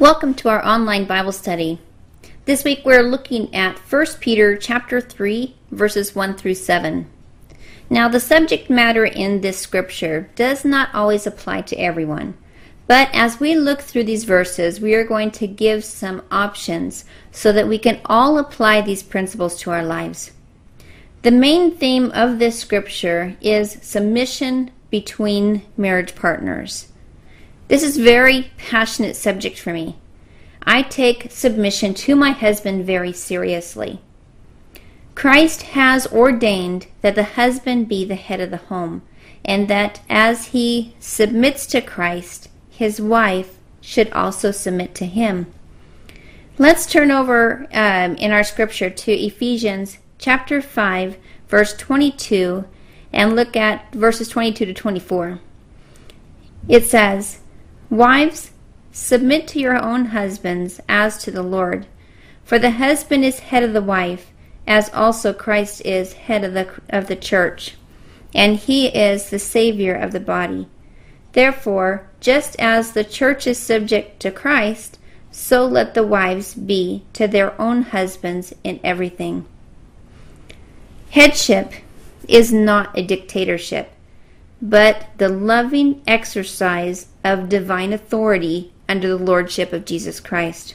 Welcome to our online Bible study. This week we're looking at 1 Peter chapter 3 verses 1 through 7. Now the subject matter in this scripture does not always apply to everyone. But as we look through these verses, we are going to give some options so that we can all apply these principles to our lives. The main theme of this scripture is submission between marriage partners. This is very passionate subject for me. I take submission to my husband very seriously. Christ has ordained that the husband be the head of the home, and that as he submits to Christ, his wife should also submit to him. Let's turn over um, in our scripture to Ephesians chapter 5, verse 22, and look at verses 22 to 24. It says, Wives, submit to your own husbands as to the Lord. For the husband is head of the wife, as also Christ is head of the, of the church, and he is the Savior of the body. Therefore, just as the church is subject to Christ, so let the wives be to their own husbands in everything. Headship is not a dictatorship, but the loving exercise of divine authority under the lordship of Jesus Christ.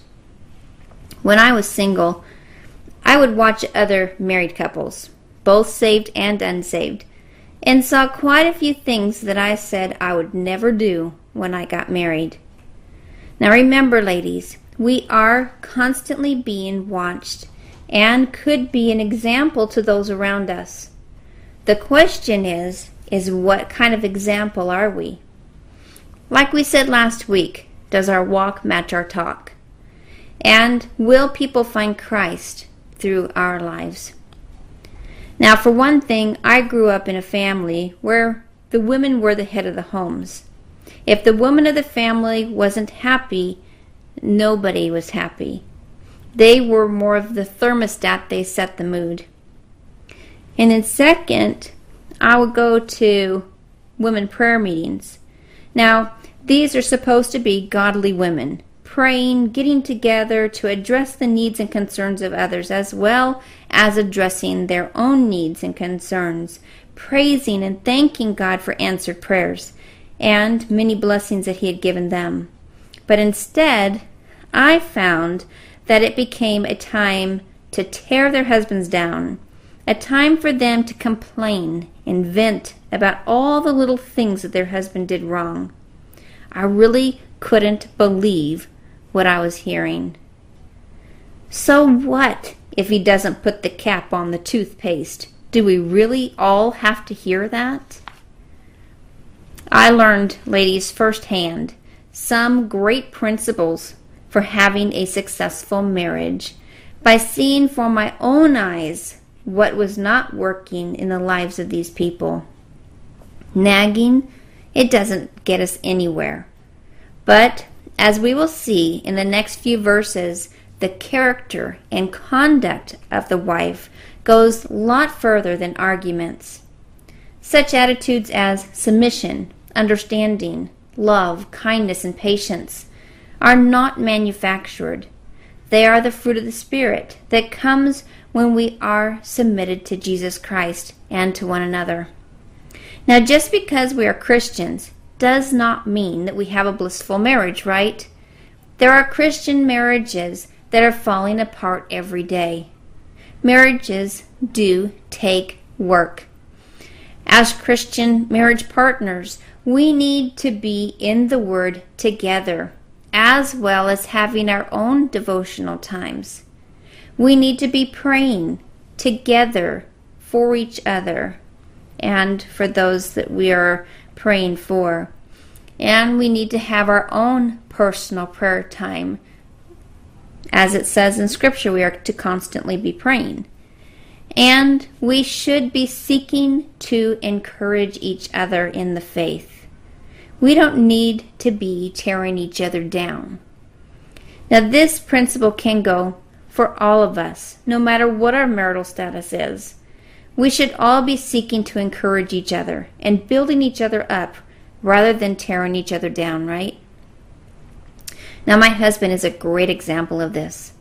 When I was single, I would watch other married couples, both saved and unsaved, and saw quite a few things that I said I would never do when I got married. Now remember, ladies, we are constantly being watched and could be an example to those around us. The question is, is what kind of example are we? Like we said last week, does our walk match our talk? And will people find Christ through our lives? Now, for one thing, I grew up in a family where the women were the head of the homes. If the woman of the family wasn't happy, nobody was happy. They were more of the thermostat, they set the mood. And then, second, I would go to women prayer meetings. Now, these are supposed to be godly women, praying, getting together to address the needs and concerns of others, as well as addressing their own needs and concerns, praising and thanking God for answered prayers and many blessings that He had given them. But instead, I found that it became a time to tear their husbands down, a time for them to complain and vent about all the little things that their husband did wrong. I really couldn't believe what I was hearing. So what if he doesn't put the cap on the toothpaste? Do we really all have to hear that? I learned, ladies, firsthand some great principles for having a successful marriage by seeing for my own eyes what was not working in the lives of these people. Nagging it doesn't get us anywhere. But as we will see in the next few verses, the character and conduct of the wife goes a lot further than arguments. Such attitudes as submission, understanding, love, kindness, and patience are not manufactured. They are the fruit of the Spirit that comes when we are submitted to Jesus Christ and to one another. Now, just because we are Christians does not mean that we have a blissful marriage, right? There are Christian marriages that are falling apart every day. Marriages do take work. As Christian marriage partners, we need to be in the Word together, as well as having our own devotional times. We need to be praying together for each other and for those that we are praying for. And we need to have our own personal prayer time. As it says in Scripture, we are to constantly be praying. And we should be seeking to encourage each other in the faith. We don't need to be tearing each other down. Now, this principle can go for all of us, no matter what our marital status is. We should all be seeking to encourage each other and building each other up rather than tearing each other down, right? Now, my husband is a great example of this.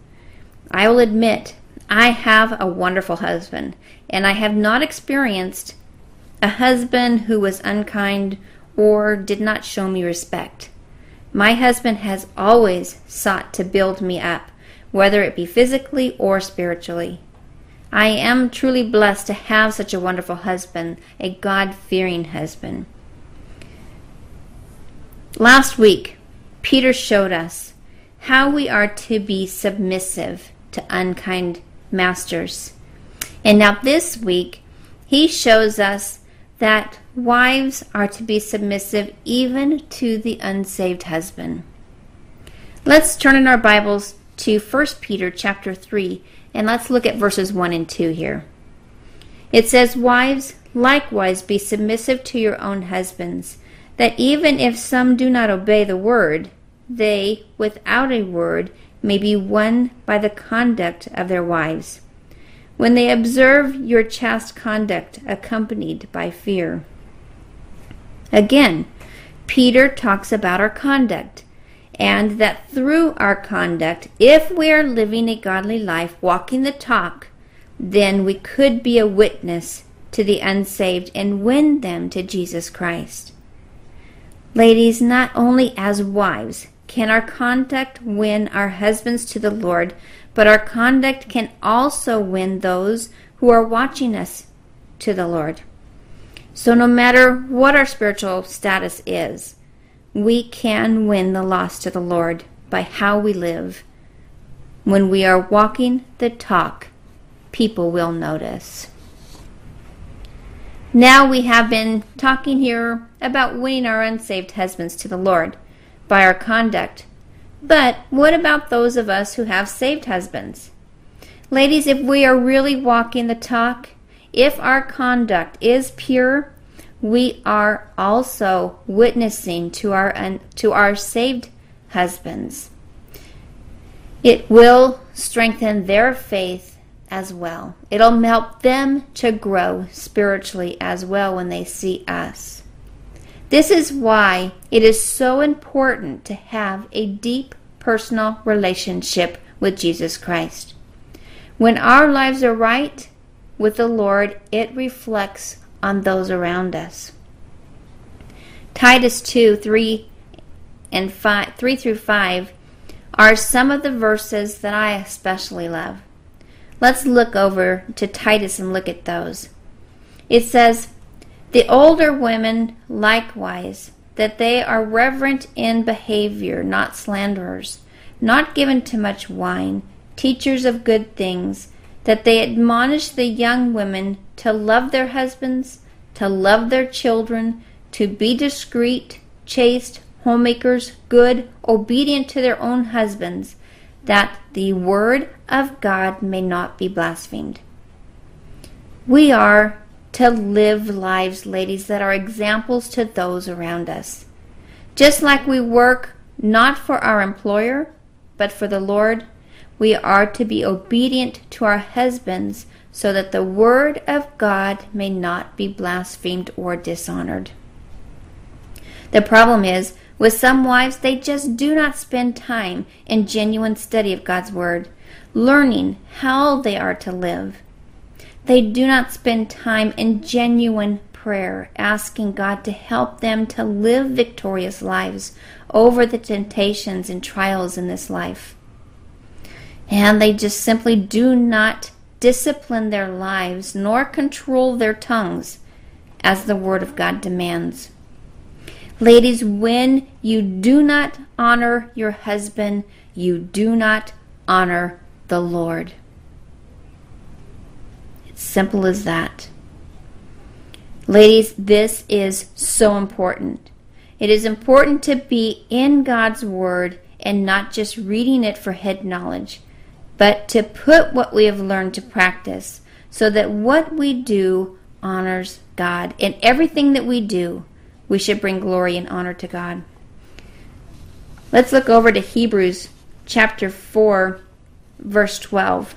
I will admit, I have a wonderful husband, and I have not experienced a husband who was unkind or did not show me respect. My husband has always sought to build me up, whether it be physically or spiritually. I am truly blessed to have such a wonderful husband, a God fearing husband. Last week, Peter showed us how we are to be submissive to unkind masters. And now this week, he shows us that wives are to be submissive even to the unsaved husband. Let's turn in our Bibles to 1 Peter chapter 3 and let's look at verses 1 and 2 here. It says, Wives, likewise be submissive to your own husbands, that even if some do not obey the word, they, without a word, may be won by the conduct of their wives when they observe your chaste conduct accompanied by fear. Again, Peter talks about our conduct, and that through our conduct, if we are living a godly life, walking the talk, then we could be a witness to the unsaved and win them to Jesus Christ. Ladies, not only as wives can our conduct win our husbands to the Lord, but our conduct can also win those who are watching us to the Lord. So, no matter what our spiritual status is, we can win the lost to the Lord by how we live. When we are walking the talk, people will notice. Now we have been talking here about winning our unsaved husbands to the Lord by our conduct but what about those of us who have saved husbands? Ladies, if we are really walking the talk, if our conduct is pure, we are also witnessing to our to our saved husbands. It will strengthen their faith as well. It'll help them to grow spiritually as well when they see us. This is why it is so important to have a deep personal relationship with Jesus Christ. When our lives are right with the Lord, it reflects on those around us. Titus 2 3 and 5, 3 through 5 are some of the verses that I especially love. Let's look over to Titus and look at those. It says, the older women likewise, that they are reverent in behavior, not slanderers, not given to much wine, teachers of good things, that they admonish the young women to love their husbands, to love their children, to be discreet, chaste, homemakers, good, obedient to their own husbands, that the word of God may not be blasphemed. We are to live lives, ladies, that are examples to those around us. Just like we work not for our employer, but for the Lord, we are to be obedient to our husbands so that the word of God may not be blasphemed or dishonored. The problem is, with some wives, they just do not spend time in genuine study of God's word, learning how they are to live. They do not spend time in genuine prayer, asking God to help them to live victorious lives over the temptations and trials in this life. And they just simply do not discipline their lives nor control their tongues as the Word of God demands. Ladies, when you do not honor your husband, you do not honor the Lord. Simple as that. Ladies, this is so important. It is important to be in God's Word and not just reading it for head knowledge, but to put what we have learned to practice so that what we do honors God. In everything that we do, we should bring glory and honor to God. Let's look over to Hebrews chapter 4, verse 12.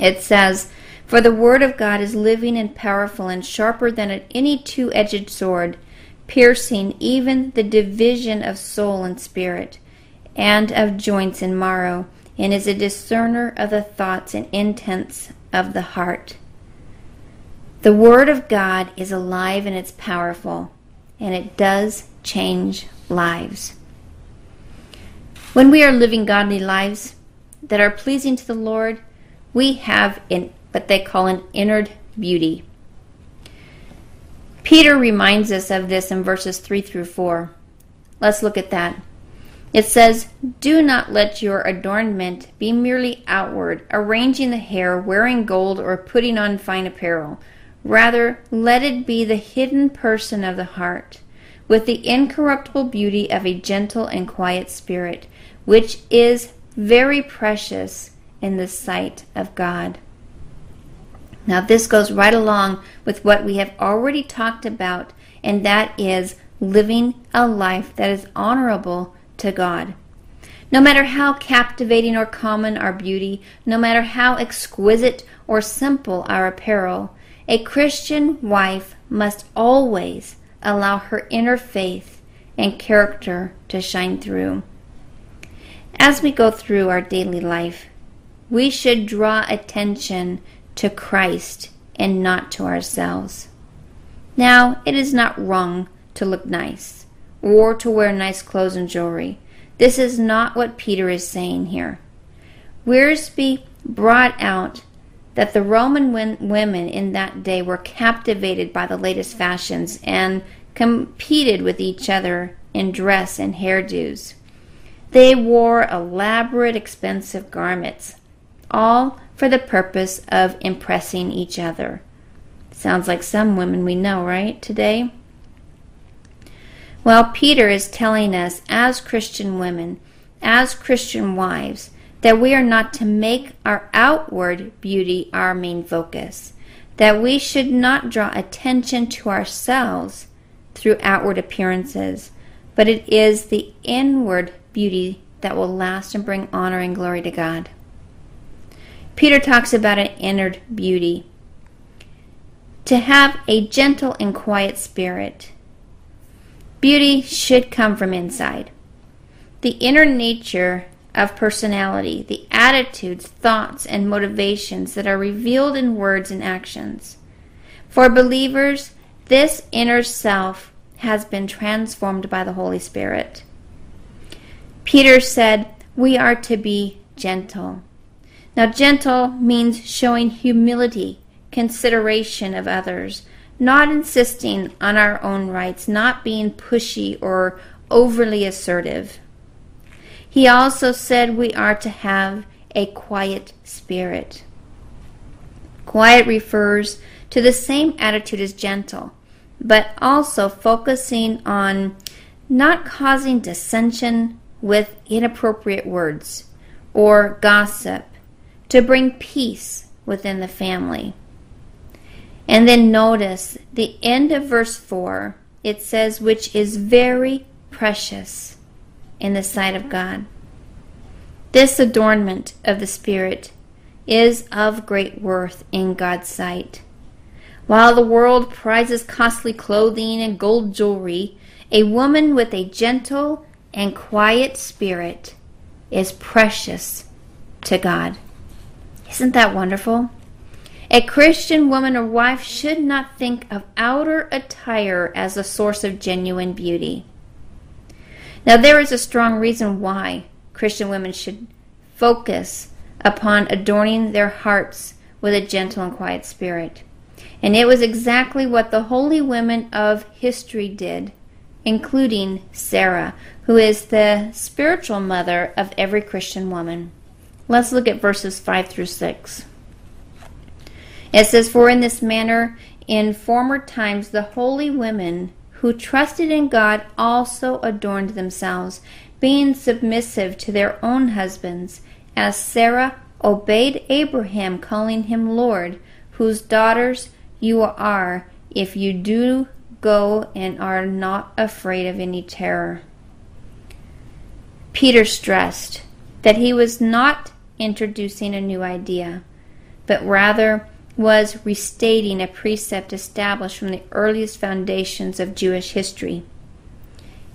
It says, for the word of God is living and powerful and sharper than any two edged sword, piercing even the division of soul and spirit, and of joints and marrow, and is a discerner of the thoughts and intents of the heart. The Word of God is alive and it's powerful, and it does change lives. When we are living godly lives that are pleasing to the Lord, we have in what they call an inner beauty. Peter reminds us of this in verses 3 through 4. Let's look at that. It says, Do not let your adornment be merely outward, arranging the hair, wearing gold, or putting on fine apparel. Rather, let it be the hidden person of the heart, with the incorruptible beauty of a gentle and quiet spirit, which is very precious in the sight of God. Now, this goes right along with what we have already talked about, and that is living a life that is honorable to God. No matter how captivating or common our beauty, no matter how exquisite or simple our apparel, a Christian wife must always allow her inner faith and character to shine through. As we go through our daily life, we should draw attention to Christ and not to ourselves. Now, it is not wrong to look nice or to wear nice clothes and jewelry. This is not what Peter is saying here. Wiersbe brought out that the Roman women in that day were captivated by the latest fashions and competed with each other in dress and hairdos. They wore elaborate, expensive garments, all for the purpose of impressing each other. Sounds like some women we know, right, today? Well, Peter is telling us as Christian women, as Christian wives, that we are not to make our outward beauty our main focus, that we should not draw attention to ourselves through outward appearances, but it is the inward beauty that will last and bring honor and glory to God. Peter talks about an inner beauty. To have a gentle and quiet spirit. Beauty should come from inside. The inner nature of personality, the attitudes, thoughts, and motivations that are revealed in words and actions. For believers, this inner self has been transformed by the Holy Spirit. Peter said, We are to be gentle. Now, gentle means showing humility, consideration of others, not insisting on our own rights, not being pushy or overly assertive. He also said we are to have a quiet spirit. Quiet refers to the same attitude as gentle, but also focusing on not causing dissension with inappropriate words or gossip to bring peace within the family. And then notice the end of verse 4, it says, which is very precious in the sight of God. This adornment of the Spirit is of great worth in God's sight. While the world prizes costly clothing and gold jewelry, a woman with a gentle and quiet spirit is precious to God. Isn't that wonderful? A Christian woman or wife should not think of outer attire as a source of genuine beauty. Now, there is a strong reason why Christian women should focus upon adorning their hearts with a gentle and quiet spirit. And it was exactly what the holy women of history did, including Sarah, who is the spiritual mother of every Christian woman. Let's look at verses 5 through 6. It says, For in this manner, in former times, the holy women who trusted in God also adorned themselves, being submissive to their own husbands, as Sarah obeyed Abraham, calling him Lord, whose daughters you are, if you do go and are not afraid of any terror. Peter stressed that he was not introducing a new idea, but rather was restating a precept established from the earliest foundations of Jewish history.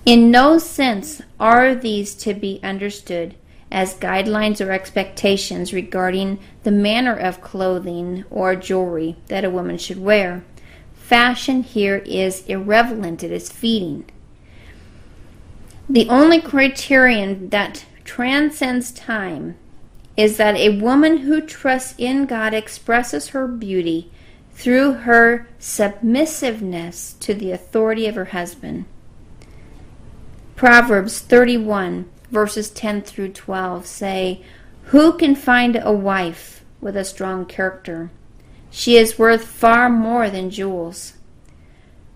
In no sense are these to be understood as guidelines or expectations regarding the manner of clothing or jewelry that a woman should wear. Fashion here is irrelevant, it is feeding. The only criterion that transcends time is that a woman who trusts in God expresses her beauty through her submissiveness to the authority of her husband. Proverbs 31 verses 10 through 12 say, Who can find a wife with a strong character? She is worth far more than jewels.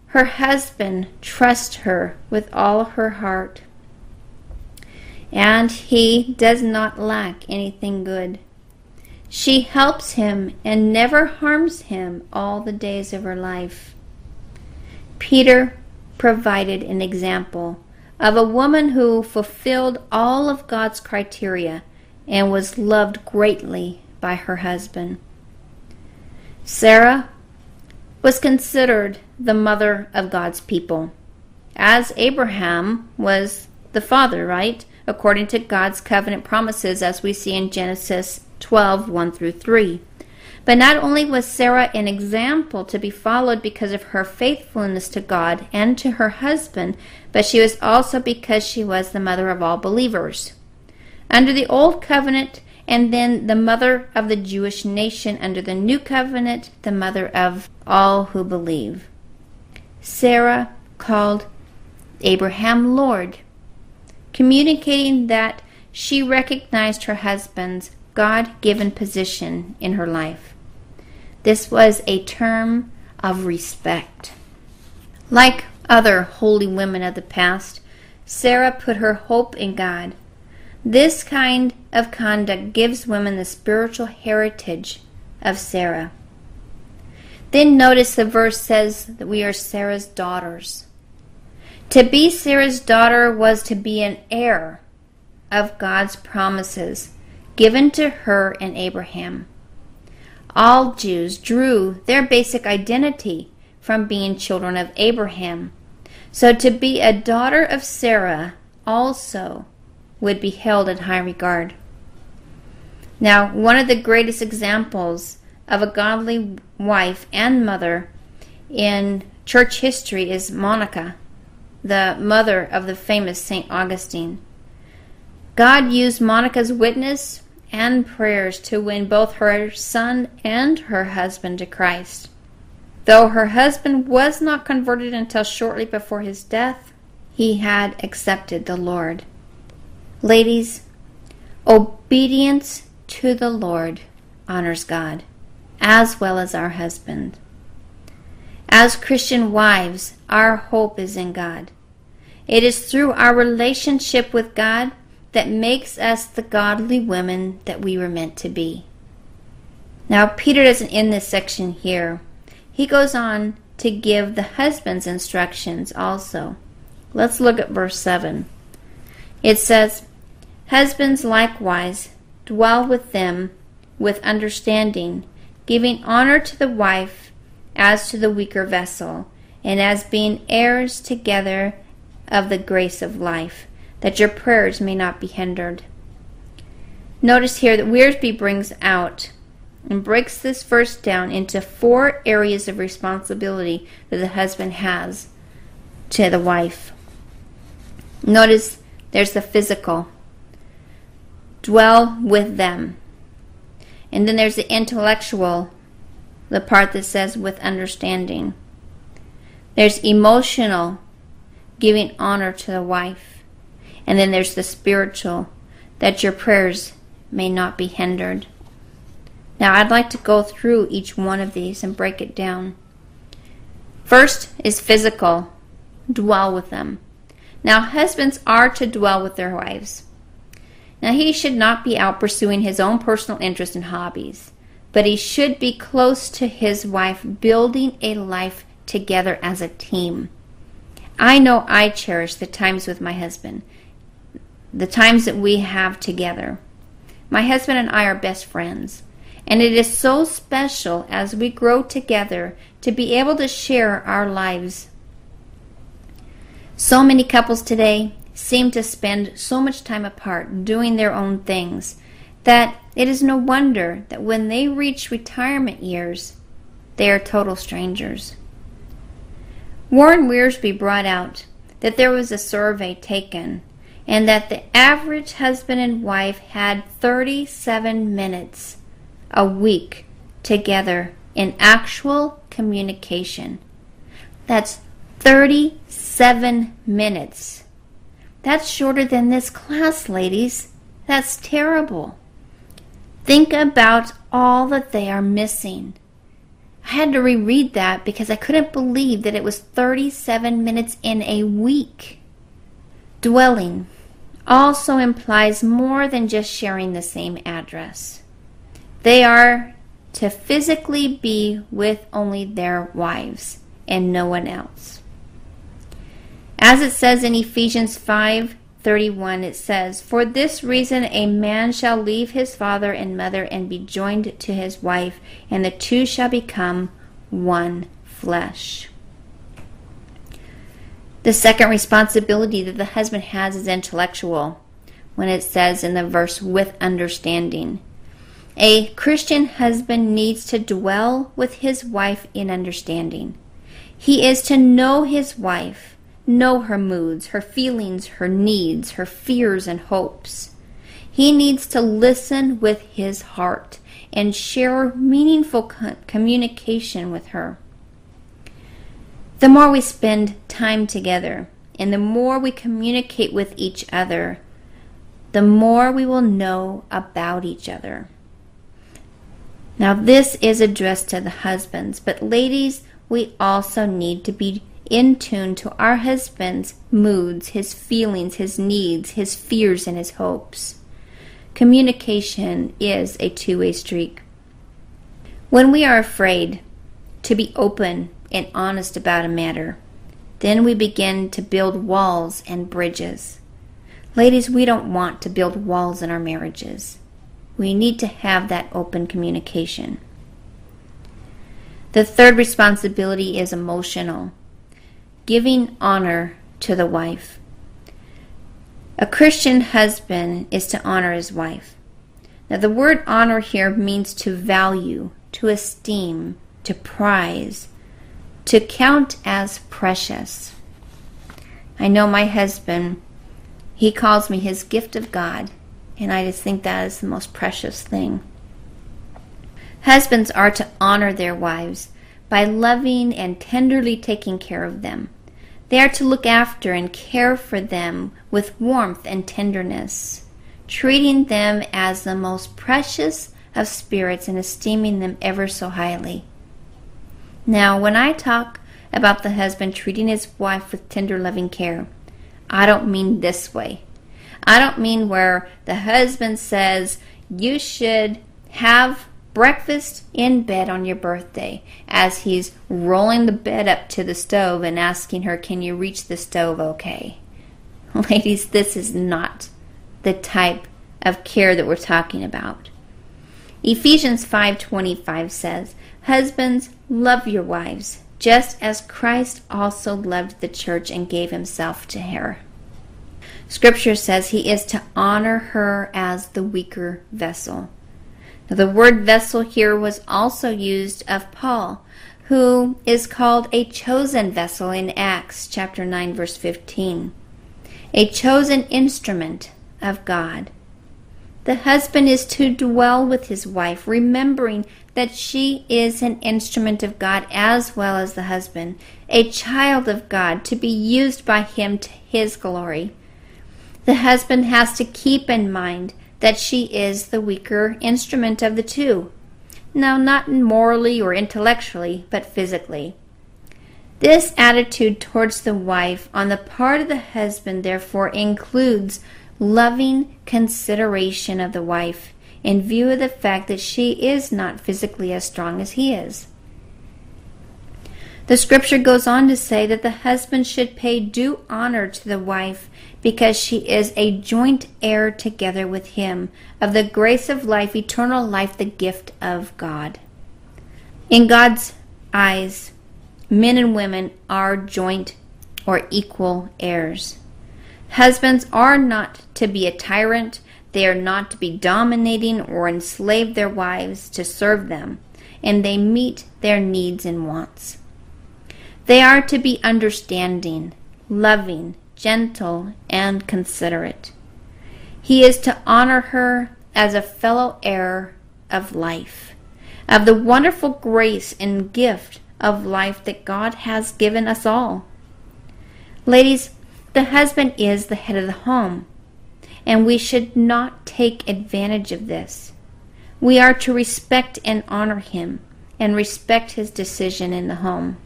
Her husband trusts her with all her heart, and he does not lack anything good. She helps him and never harms him all the days of her life. Peter provided an example of a woman who fulfilled all of God's criteria and was loved greatly by her husband. Sarah was considered the mother of God's people, as Abraham was the father, right? According to God's covenant promises, as we see in Genesis 12 1 through 3. But not only was Sarah an example to be followed because of her faithfulness to God and to her husband, but she was also because she was the mother of all believers. Under the Old Covenant, and then the mother of the Jewish nation under the New Covenant, the mother of all who believe. Sarah called Abraham Lord, communicating that she recognized her husband's God given position in her life. This was a term of respect. Like other holy women of the past, Sarah put her hope in God. This kind of conduct gives women the spiritual heritage of Sarah. Then notice the verse says that we are Sarah's daughters. To be Sarah's daughter was to be an heir of God's promises given to her and Abraham. All Jews drew their basic identity from being children of Abraham. So to be a daughter of Sarah also would be held in high regard. Now, one of the greatest examples of a godly wife and mother in church history is Monica, the mother of the famous St. Augustine. God used Monica's witness and prayers to win both her son and her husband to Christ. Though her husband was not converted until shortly before his death, he had accepted the Lord. Ladies, obedience to the Lord honors God, as well as our husband. As Christian wives, our hope is in God. It is through our relationship with God that makes us the godly women that we were meant to be. Now, Peter doesn't end this section here. He goes on to give the husband's instructions also. Let's look at verse 7. It says, Husbands likewise dwell with them with understanding, giving honor to the wife as to the weaker vessel, and as being heirs together of the grace of life that your prayers may not be hindered. Notice here that Wiersbe brings out and breaks this verse down into four areas of responsibility that the husband has to the wife. Notice there's the physical, dwell with them. And then there's the intellectual, the part that says with understanding. There's emotional, giving honor to the wife. And then there's the spiritual, that your prayers may not be hindered. Now, I'd like to go through each one of these and break it down. First is physical, dwell with them. Now, husbands are to dwell with their wives. Now, he should not be out pursuing his own personal interests and hobbies, but he should be close to his wife, building a life together as a team. I know I cherish the times with my husband the times that we have together. My husband and I are best friends, and it is so special as we grow together to be able to share our lives. So many couples today seem to spend so much time apart doing their own things that it is no wonder that when they reach retirement years, they are total strangers. Warren Wiersbe brought out that there was a survey taken and that the average husband and wife had 37 minutes a week together in actual communication. That's 37 minutes. That's shorter than this class, ladies. That's terrible. Think about all that they are missing. I had to reread that because I couldn't believe that it was 37 minutes in a week. Dwelling also implies more than just sharing the same address. They are to physically be with only their wives and no one else. As it says in Ephesians 5:31 it says, "For this reason a man shall leave his father and mother and be joined to his wife, and the two shall become one flesh." The second responsibility that the husband has is intellectual, when it says in the verse, with understanding. A Christian husband needs to dwell with his wife in understanding. He is to know his wife, know her moods, her feelings, her needs, her fears, and hopes. He needs to listen with his heart and share meaningful communication with her. The more we spend time together and the more we communicate with each other, the more we will know about each other. Now, this is addressed to the husbands, but ladies, we also need to be in tune to our husband's moods, his feelings, his needs, his fears, and his hopes. Communication is a two way street. When we are afraid to be open and honest about a matter. Then we begin to build walls and bridges. Ladies, we don't want to build walls in our marriages. We need to have that open communication. The third responsibility is emotional giving honor to the wife. A Christian husband is to honor his wife. Now, the word honor here means to value, to esteem, to prize, to count as precious. I know my husband, he calls me his gift of God, and I just think that is the most precious thing. Husbands are to honor their wives by loving and tenderly taking care of them. They are to look after and care for them with warmth and tenderness, treating them as the most precious of spirits and esteeming them ever so highly. Now, when I talk about the husband treating his wife with tender, loving care, I don't mean this way. I don't mean where the husband says you should have breakfast in bed on your birthday as he's rolling the bed up to the stove and asking her, Can you reach the stove okay? Ladies, this is not the type of care that we're talking about. Ephesians 5:25 says, "Husbands, love your wives, just as Christ also loved the church and gave himself to her." Scripture says he is to honor her as the weaker vessel. Now, the word vessel here was also used of Paul, who is called a chosen vessel in Acts chapter 9 verse 15. A chosen instrument of God. The husband is to dwell with his wife, remembering that she is an instrument of God as well as the husband, a child of God to be used by him to his glory. The husband has to keep in mind that she is the weaker instrument of the two. Now, not morally or intellectually, but physically. This attitude towards the wife on the part of the husband, therefore, includes loving consideration of the wife in view of the fact that she is not physically as strong as he is. The scripture goes on to say that the husband should pay due honor to the wife because she is a joint heir together with him of the grace of life, eternal life, the gift of God. In God's eyes, men and women are joint or equal heirs. Husbands are not to be a tyrant, they are not to be dominating or enslave their wives to serve them, and they meet their needs and wants. They are to be understanding, loving, gentle, and considerate. He is to honor her as a fellow heir of life, of the wonderful grace and gift of life that God has given us all. Ladies, the husband is the head of the home, and we should not take advantage of this. We are to respect and honor him and respect his decision in the home.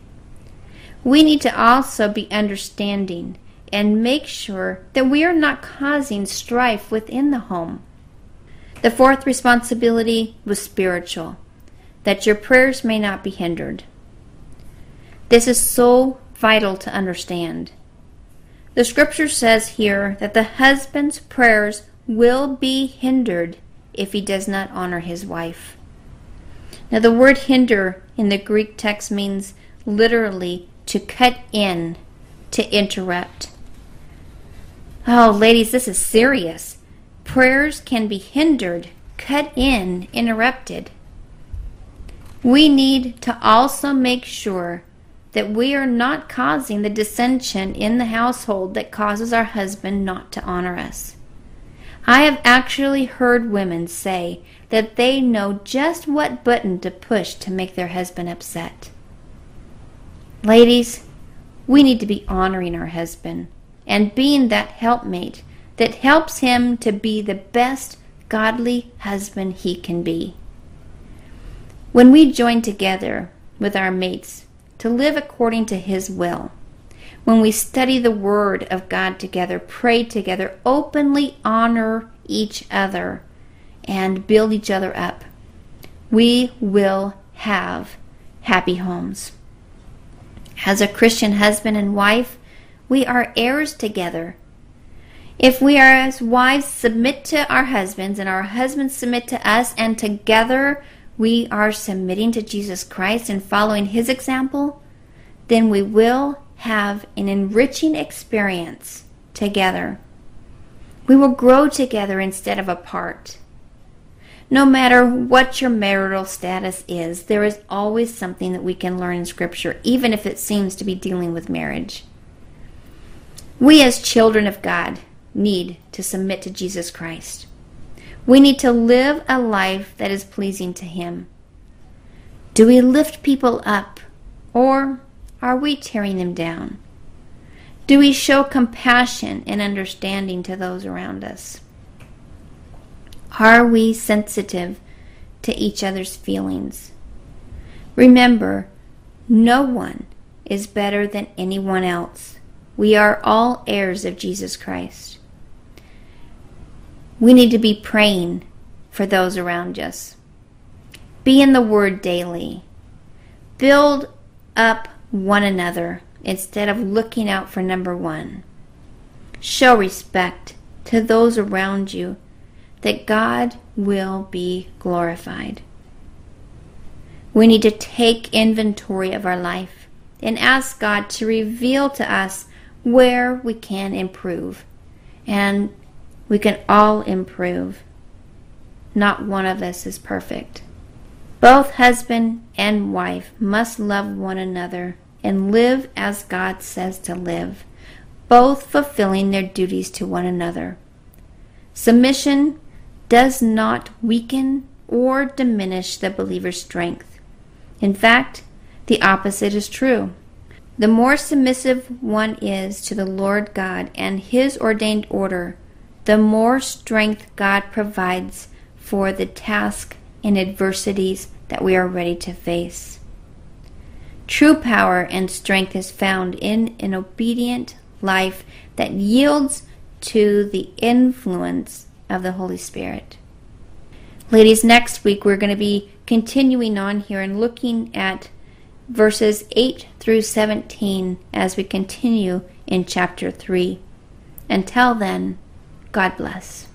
We need to also be understanding and make sure that we are not causing strife within the home. The fourth responsibility was spiritual, that your prayers may not be hindered. This is so vital to understand. The scripture says here that the husband's prayers will be hindered if he does not honor his wife. Now, the word hinder in the Greek text means literally to cut in, to interrupt. Oh, ladies, this is serious. Prayers can be hindered, cut in, interrupted. We need to also make sure that we are not causing the dissension in the household that causes our husband not to honor us. I have actually heard women say that they know just what button to push to make their husband upset. Ladies, we need to be honoring our husband and being that helpmate that helps him to be the best godly husband he can be. When we join together with our mates to live according to his will, when we study the Word of God together, pray together, openly honor each other, and build each other up, we will have happy homes. As a Christian husband and wife, we are heirs together if we are as wives submit to our husbands and our husbands submit to us, and together we are submitting to Jesus Christ and following his example, then we will have an enriching experience together. We will grow together instead of apart. No matter what your marital status is, there is always something that we can learn in Scripture, even if it seems to be dealing with marriage. We, as children of God, need to submit to Jesus Christ. We need to live a life that is pleasing to Him. Do we lift people up or are we tearing them down? Do we show compassion and understanding to those around us? Are we sensitive to each other's feelings? Remember, no one is better than anyone else. We are all heirs of Jesus Christ. We need to be praying for those around us. Be in the Word daily. Build up one another instead of looking out for number one. Show respect to those around you that God will be glorified. We need to take inventory of our life and ask God to reveal to us where we can improve and we can all improve. Not one of us is perfect. Both husband and wife must love one another and live as God says to live, both fulfilling their duties to one another. Submission does not weaken or diminish the believer's strength. In fact, the opposite is true. The more submissive one is to the Lord God and His ordained order, the more strength God provides for the task and adversities that we are ready to face. True power and strength is found in an obedient life that yields to the influence of the Holy Spirit. Ladies, next week we're going to be continuing on here and looking at verses 8 through 17 as we continue in chapter 3. Until then, God bless.